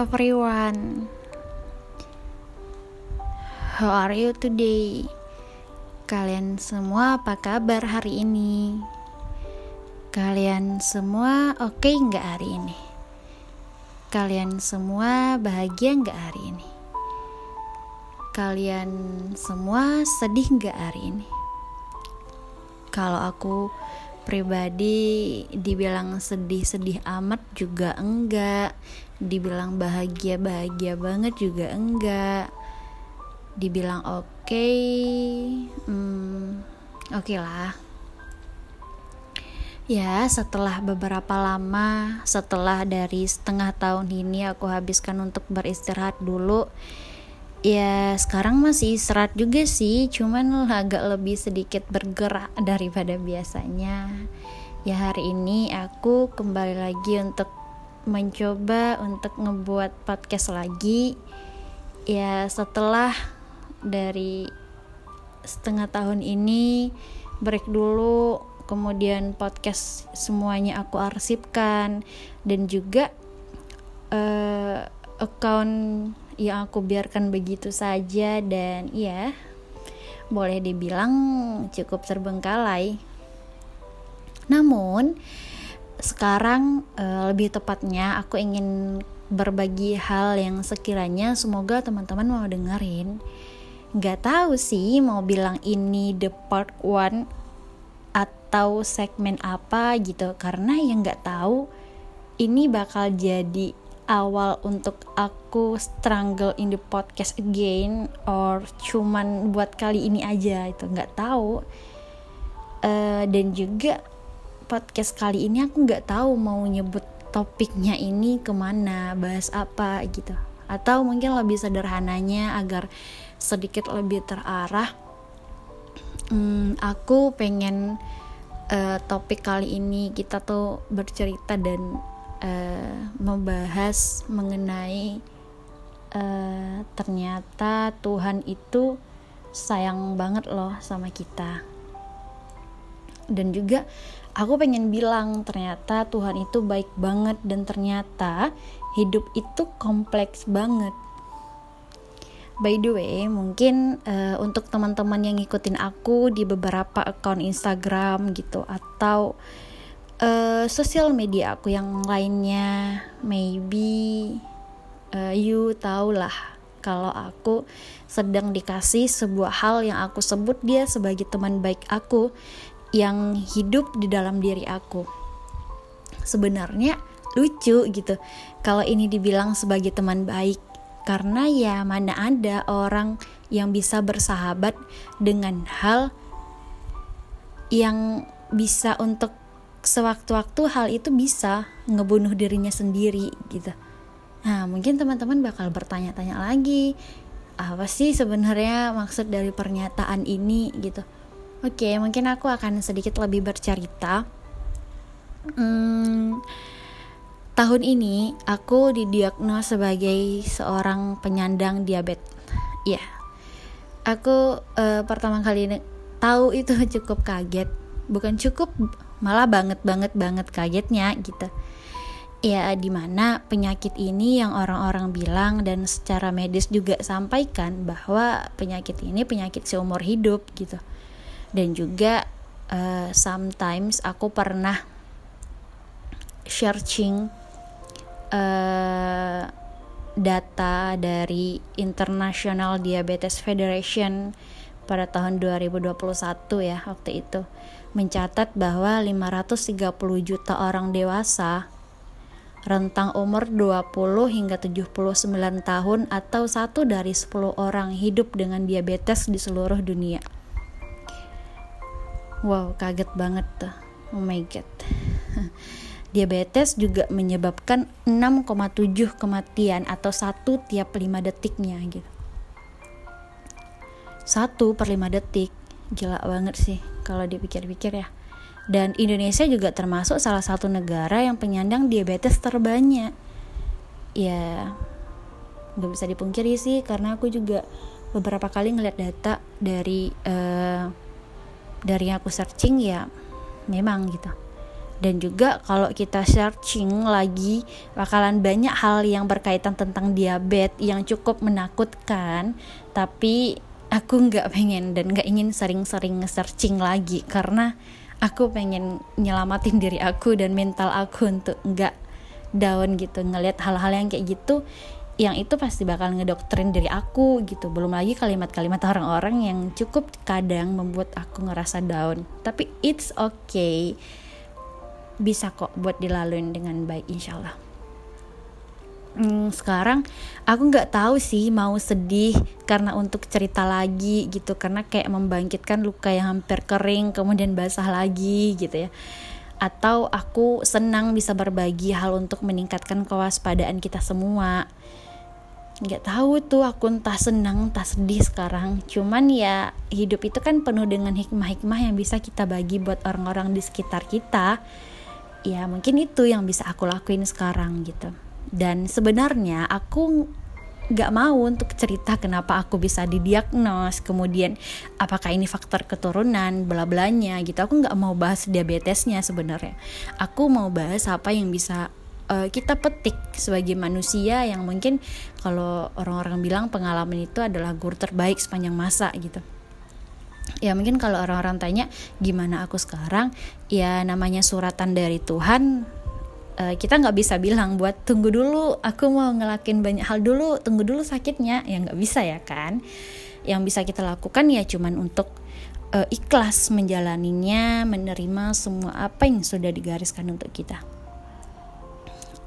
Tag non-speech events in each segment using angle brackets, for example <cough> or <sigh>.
everyone. How are you today? Kalian semua apa kabar hari ini? Kalian semua oke okay nggak hari ini? Kalian semua bahagia nggak hari ini? Kalian semua sedih nggak hari ini? Kalau aku pribadi dibilang sedih-sedih amat juga enggak. Dibilang bahagia-bahagia banget juga enggak. Dibilang oke okay, hmm, oke okay lah. Ya setelah beberapa lama setelah dari setengah tahun ini aku habiskan untuk beristirahat dulu ya sekarang masih istirahat juga sih cuman agak lebih sedikit bergerak daripada biasanya. Ya hari ini aku kembali lagi untuk mencoba untuk ngebuat podcast lagi. Ya setelah dari setengah tahun ini break dulu kemudian podcast semuanya aku arsipkan dan juga uh, account yang aku biarkan begitu saja dan ya boleh dibilang cukup terbengkalai. Namun sekarang uh, lebih tepatnya aku ingin berbagi hal yang sekiranya semoga teman-teman mau dengerin. Nggak tahu sih mau bilang ini the part one atau segmen apa gitu karena yang nggak tahu ini bakal jadi awal untuk aku struggle in the podcast again or cuman buat kali ini aja itu nggak tahu. Uh, dan juga podcast kali ini aku nggak tahu mau nyebut topiknya ini ke mana bahas apa gitu. Atau mungkin lebih sederhananya agar sedikit lebih terarah. Hmm, aku pengen uh, topik kali ini kita tuh bercerita dan uh, membahas mengenai uh, ternyata Tuhan itu sayang banget loh sama kita. Dan juga aku pengen bilang ternyata Tuhan itu baik banget dan ternyata hidup itu kompleks banget. By the way, mungkin uh, untuk teman-teman yang ngikutin aku di beberapa akun Instagram gitu atau uh, sosial media aku yang lainnya, maybe uh, you tau lah kalau aku sedang dikasih sebuah hal yang aku sebut dia sebagai teman baik aku yang hidup di dalam diri aku. Sebenarnya lucu gitu kalau ini dibilang sebagai teman baik karena ya mana ada orang yang bisa bersahabat dengan hal yang bisa untuk sewaktu-waktu hal itu bisa ngebunuh dirinya sendiri gitu. Nah, mungkin teman-teman bakal bertanya-tanya lagi, apa sih sebenarnya maksud dari pernyataan ini gitu. Oke, mungkin aku akan sedikit lebih bercerita. Hmm, Tahun ini aku didiagnos sebagai seorang penyandang diabetes. Ya, yeah. aku uh, pertama kali tahu itu <laughs> cukup kaget. Bukan cukup, malah banget banget banget kagetnya gitu. Ya, di mana penyakit ini yang orang-orang bilang dan secara medis juga sampaikan bahwa penyakit ini penyakit seumur hidup gitu. Dan juga uh, sometimes aku pernah searching uh, data dari International Diabetes Federation pada tahun 2021 ya waktu itu mencatat bahwa 530 juta orang dewasa rentang umur 20 hingga 79 tahun atau satu dari 10 orang hidup dengan diabetes di seluruh dunia. Wow, kaget banget tuh. Oh my god. <laughs> Diabetes juga menyebabkan 6,7 kematian atau satu tiap 5 detiknya gitu. Satu per 5 detik, gila banget sih kalau dipikir-pikir ya. Dan Indonesia juga termasuk salah satu negara yang penyandang diabetes terbanyak. Ya, nggak bisa dipungkiri sih karena aku juga beberapa kali ngeliat data dari uh, dari yang aku searching ya memang gitu dan juga kalau kita searching lagi bakalan banyak hal yang berkaitan tentang diabetes yang cukup menakutkan tapi aku nggak pengen dan nggak ingin sering-sering searching lagi karena aku pengen nyelamatin diri aku dan mental aku untuk nggak down gitu ngelihat hal-hal yang kayak gitu yang itu pasti bakal ngedoktrin dari aku gitu. Belum lagi kalimat-kalimat orang-orang yang cukup kadang membuat aku ngerasa down. Tapi it's okay. Bisa kok buat dilaluin dengan baik insya Allah hmm, sekarang aku nggak tahu sih mau sedih karena untuk cerita lagi gitu karena kayak membangkitkan luka yang hampir kering kemudian basah lagi gitu ya. Atau aku senang bisa berbagi hal untuk meningkatkan kewaspadaan kita semua. Nggak tahu tuh aku entah senang entah sedih sekarang. Cuman ya hidup itu kan penuh dengan hikmah-hikmah yang bisa kita bagi buat orang-orang di sekitar kita. Ya mungkin itu yang bisa aku lakuin sekarang gitu dan sebenarnya aku nggak mau untuk cerita kenapa aku bisa didiagnos kemudian apakah ini faktor keturunan bla blanya gitu. Aku nggak mau bahas diabetesnya sebenarnya. Aku mau bahas apa yang bisa uh, kita petik sebagai manusia yang mungkin kalau orang-orang bilang pengalaman itu adalah guru terbaik sepanjang masa gitu. Ya mungkin kalau orang-orang tanya gimana aku sekarang? Ya namanya suratan dari Tuhan uh, kita nggak bisa bilang buat tunggu dulu aku mau ngelakin banyak hal dulu tunggu dulu sakitnya. Ya nggak bisa ya kan? Yang bisa kita lakukan ya cuman untuk uh, ikhlas menjalaninya menerima semua apa yang sudah digariskan untuk kita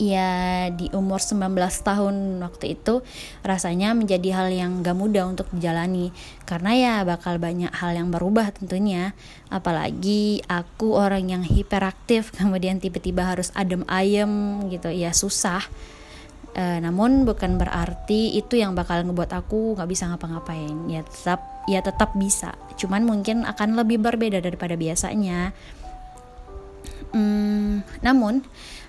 ya di umur 19 tahun waktu itu rasanya menjadi hal yang gak mudah untuk dijalani. Karena ya bakal banyak hal yang berubah tentunya. Apalagi aku orang yang hiperaktif <laughs> kemudian tiba-tiba harus adem ayem gitu. Ya susah. E, namun bukan berarti itu yang bakal ngebuat aku nggak bisa ngapa-ngapain. Ya tetap ya tetap bisa. Cuman mungkin akan lebih berbeda daripada biasanya hmm, namun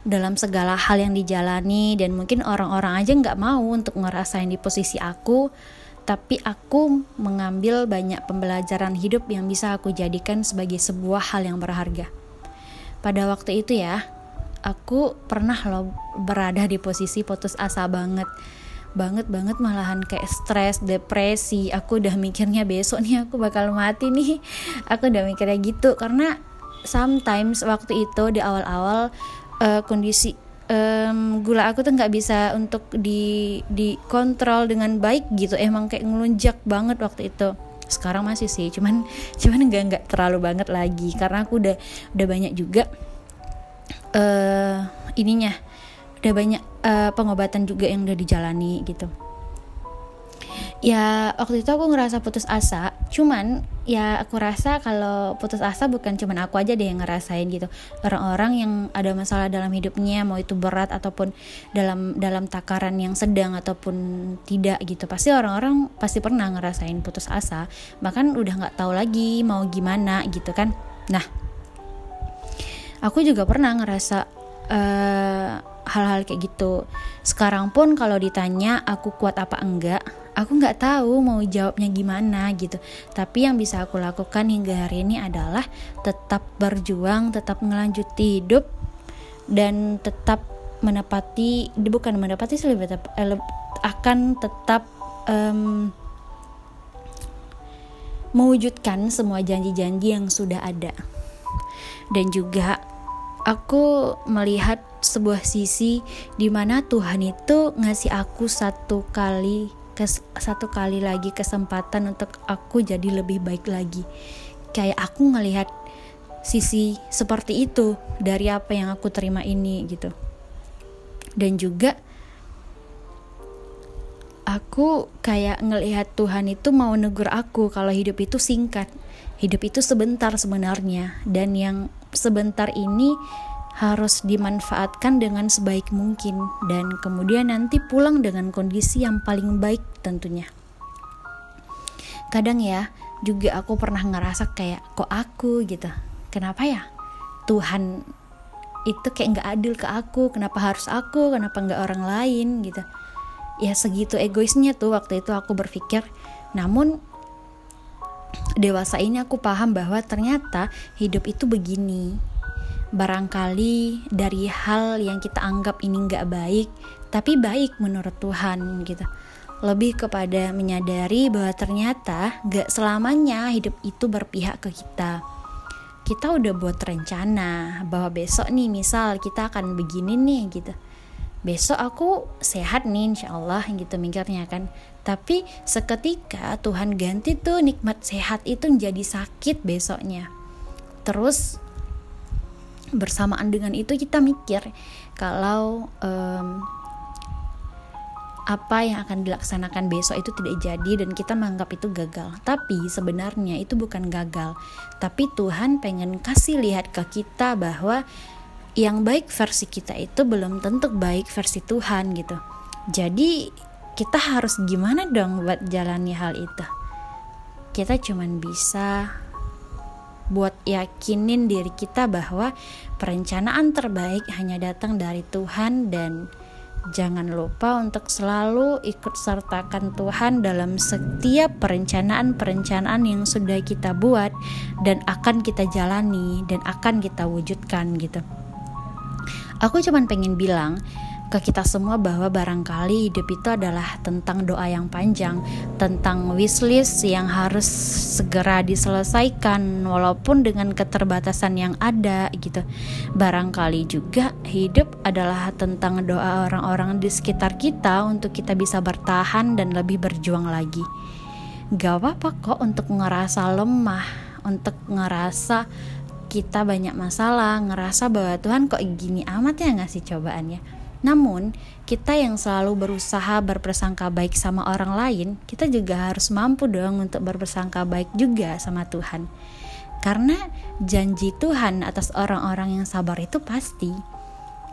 dalam segala hal yang dijalani dan mungkin orang-orang aja nggak mau untuk ngerasain di posisi aku tapi aku mengambil banyak pembelajaran hidup yang bisa aku jadikan sebagai sebuah hal yang berharga. Pada waktu itu ya aku pernah loh berada di posisi putus asa banget. Banget banget malahan kayak stres depresi. Aku udah mikirnya besok nih aku bakal mati nih. <laughs> Aku udah mikirnya gitu karena sometimes waktu itu di awal-awal uh, kondisi um, gula aku tuh nggak bisa untuk di dikontrol dengan baik gitu. Emang kayak ngelunjak banget waktu itu. Sekarang masih sih cuman <laughs> cuman nggak nggak terlalu banget lagi. Karena aku udah udah banyak juga uh, ininya udah banyak uh, pengobatan juga yang udah dijalani gitu. Ya waktu itu aku ngerasa putus asa cuman ya aku rasa kalau putus asa bukan cuman aku aja deh yang ngerasain gitu. Orang-orang yang ada masalah dalam hidupnya mau itu berat ataupun dalam dalam takaran yang sedang ataupun tidak gitu. Pasti orang-orang pasti pernah ngerasain putus asa. Bahkan udah nggak tahu lagi mau gimana gitu kan. Nah aku juga pernah ngerasa uh, hal-hal kayak gitu. Sekarang pun kalau ditanya aku kuat apa enggak aku nggak tahu mau jawabnya gimana gitu. Tapi yang bisa aku lakukan hingga hari ini adalah tetap berjuang tetap melanjuti hidup dan tetap menepati bukan menepati tetap, eh, akan tetap um, mewujudkan semua janji-janji yang sudah ada. Dan juga aku melihat sebuah sisi di mana Tuhan itu ngasih aku satu kali kes, satu kali lagi kesempatan untuk aku jadi lebih baik lagi. Kayak aku ngelihat sisi seperti itu dari apa yang aku terima ini gitu. Dan juga aku kayak ngelihat Tuhan itu mau negur aku kalau hidup itu singkat. Hidup itu sebentar sebenarnya. Dan yang sebentar ini harus dimanfaatkan dengan sebaik mungkin dan kemudian nanti pulang dengan kondisi yang paling baik tentunya. Kadang ya, juga aku pernah ngerasa kayak kok aku gitu. Kenapa ya? Tuhan itu kayak nggak adil ke aku, kenapa harus aku, kenapa nggak orang lain gitu. Ya segitu egoisnya tuh waktu itu aku berpikir. Namun dewasa ini aku paham bahwa ternyata hidup itu begini barangkali dari hal yang kita anggap ini nggak baik tapi baik menurut Tuhan gitu. Lebih kepada menyadari bahwa ternyata gak selamanya hidup itu berpihak ke kita. Kita udah buat rencana bahwa besok nih misal kita akan begini nih gitu. Besok aku sehat nih insya Allah gitu mikirnya kan. Tapi seketika Tuhan ganti tuh nikmat sehat itu menjadi sakit besoknya. Terus bersamaan dengan itu kita mikir kalau um, apa yang akan dilaksanakan besok itu tidak jadi dan kita menganggap itu gagal. Tapi sebenarnya itu bukan gagal. Tapi Tuhan pengen kasih lihat ke kita bahwa yang baik versi kita itu belum tentu baik versi Tuhan gitu. Jadi kita harus gimana dong buat jalani hal itu? Kita cuman bisa buat yakinin diri kita bahwa perencanaan terbaik hanya datang dari Tuhan dan jangan lupa untuk selalu ikut sertakan Tuhan dalam setiap perencanaan-perencanaan yang sudah kita buat dan akan kita jalani dan akan kita wujudkan gitu. Aku cuman pengen bilang ke kita semua bahwa barangkali hidup itu adalah tentang doa yang panjang, tentang wishlist yang harus segera diselesaikan walaupun dengan keterbatasan yang ada gitu. Barangkali juga hidup adalah tentang doa orang-orang di sekitar kita untuk kita bisa bertahan dan lebih berjuang lagi. Gak apa-apa kok untuk ngerasa lemah, untuk ngerasa kita banyak masalah, ngerasa bahwa Tuhan kok gini amat ya ngasih cobaannya namun, kita yang selalu berusaha berpersangka baik sama orang lain, kita juga harus mampu dong untuk berpersangka baik juga sama Tuhan. Karena janji Tuhan atas orang-orang yang sabar itu pasti.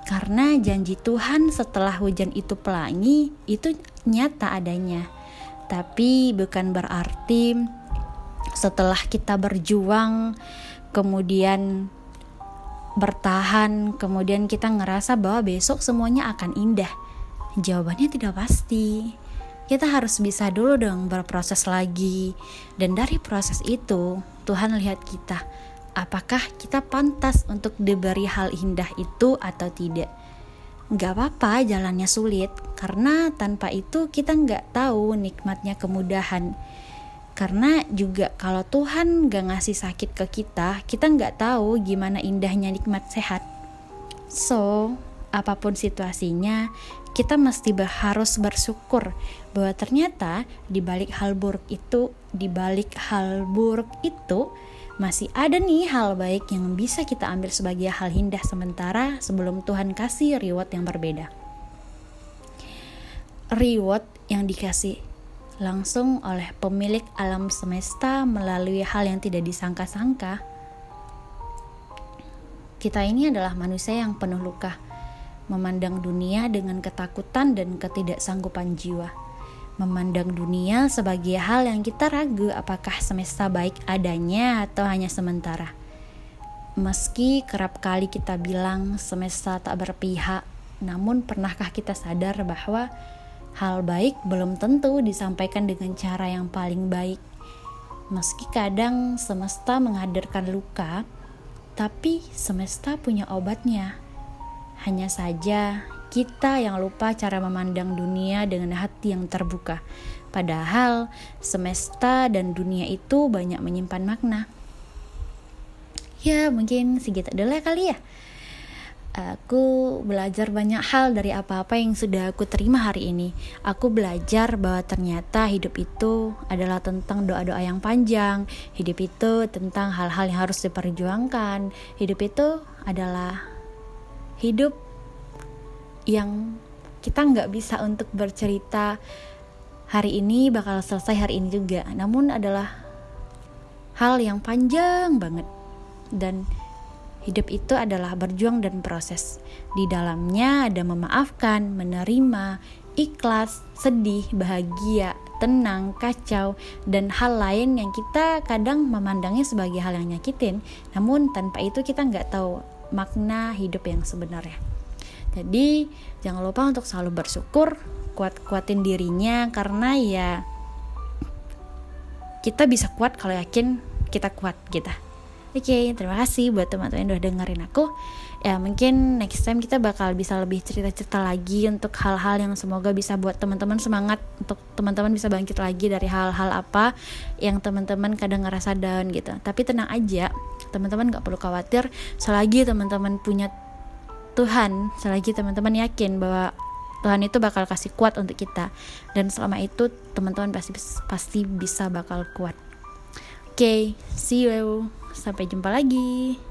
Karena janji Tuhan setelah hujan itu pelangi, itu nyata adanya. Tapi bukan berarti setelah kita berjuang, kemudian bertahan, kemudian kita ngerasa bahwa besok semuanya akan indah. Jawabannya tidak pasti. Kita harus bisa dulu dong berproses lagi. Dan dari proses itu, Tuhan lihat kita. Apakah kita pantas untuk diberi hal indah itu atau tidak? Gak apa-apa jalannya sulit, karena tanpa itu kita nggak tahu nikmatnya kemudahan karena juga kalau Tuhan gak ngasih sakit ke kita, kita nggak tahu gimana indahnya nikmat sehat. So, apa pun situasinya, kita mesti harus bersyukur bahwa ternyata di balik hal buruk itu, di balik hal buruk itu masih ada nih hal baik yang bisa kita ambil sebagai hal indah sementara sebelum Tuhan kasih reward yang berbeda. Reward yang dikasih langsung oleh pemilik alam semesta melalui hal yang tidak disangka-sangka. Kita ini adalah manusia yang penuh luka, memandang dunia dengan ketakutan dan ketidaksanggupan jiwa. Memandang dunia sebagai hal yang kita ragu apakah semesta baik adanya atau hanya sementara. Meski kerap kali kita bilang semesta tak berpihak, namun pernahkah kita sadar bahwa hal baik belum tentu disampaikan dengan cara yang paling baik. Meski kadang semesta menghadirkan luka, tapi semesta punya obatnya. Hanya saja kita yang lupa cara memandang dunia dengan hati yang terbuka. Padahal semesta dan dunia itu banyak menyimpan makna. Ya, mungkin segitu dulu ya kali ya aku belajar banyak hal dari apa-apa yang sudah aku terima hari ini. Aku belajar bahwa ternyata hidup itu adalah tentang doa-doa yang panjang. Hidup itu tentang hal-hal yang harus diperjuangkan. Hidup itu adalah hidup yang kita nggak bisa untuk bercerita hari ini bakal selesai hari ini juga. Namun adalah hal yang panjang banget dan Hidup itu adalah berjuang dan proses. Di dalamnya ada memaafkan, menerima, ikhlas, sedih, bahagia, tenang, kacau, dan hal lain yang kita kadang memandangnya sebagai hal yang nyakitin. Namun tanpa itu kita nggak tahu makna hidup yang sebenarnya. Jadi jangan lupa untuk selalu bersyukur, kuat-kuatin dirinya karena ya kita bisa kuat kalau yakin kita kuat kita. Oke, okay, terima kasih buat teman-teman yang udah dengerin aku. Ya, mungkin next time kita bakal bisa lebih cerita-cerita lagi untuk hal-hal yang semoga bisa buat teman-teman semangat untuk teman-teman bisa bangkit lagi dari hal-hal apa yang teman-teman kadang ngerasa down gitu. Tapi tenang aja, teman-teman gak perlu khawatir selagi teman-teman punya Tuhan, selagi teman-teman yakin bahwa Tuhan itu bakal kasih kuat untuk kita dan selama itu teman-teman pasti pasti bisa bakal kuat. Oke, okay, see you. Sampai jumpa lagi.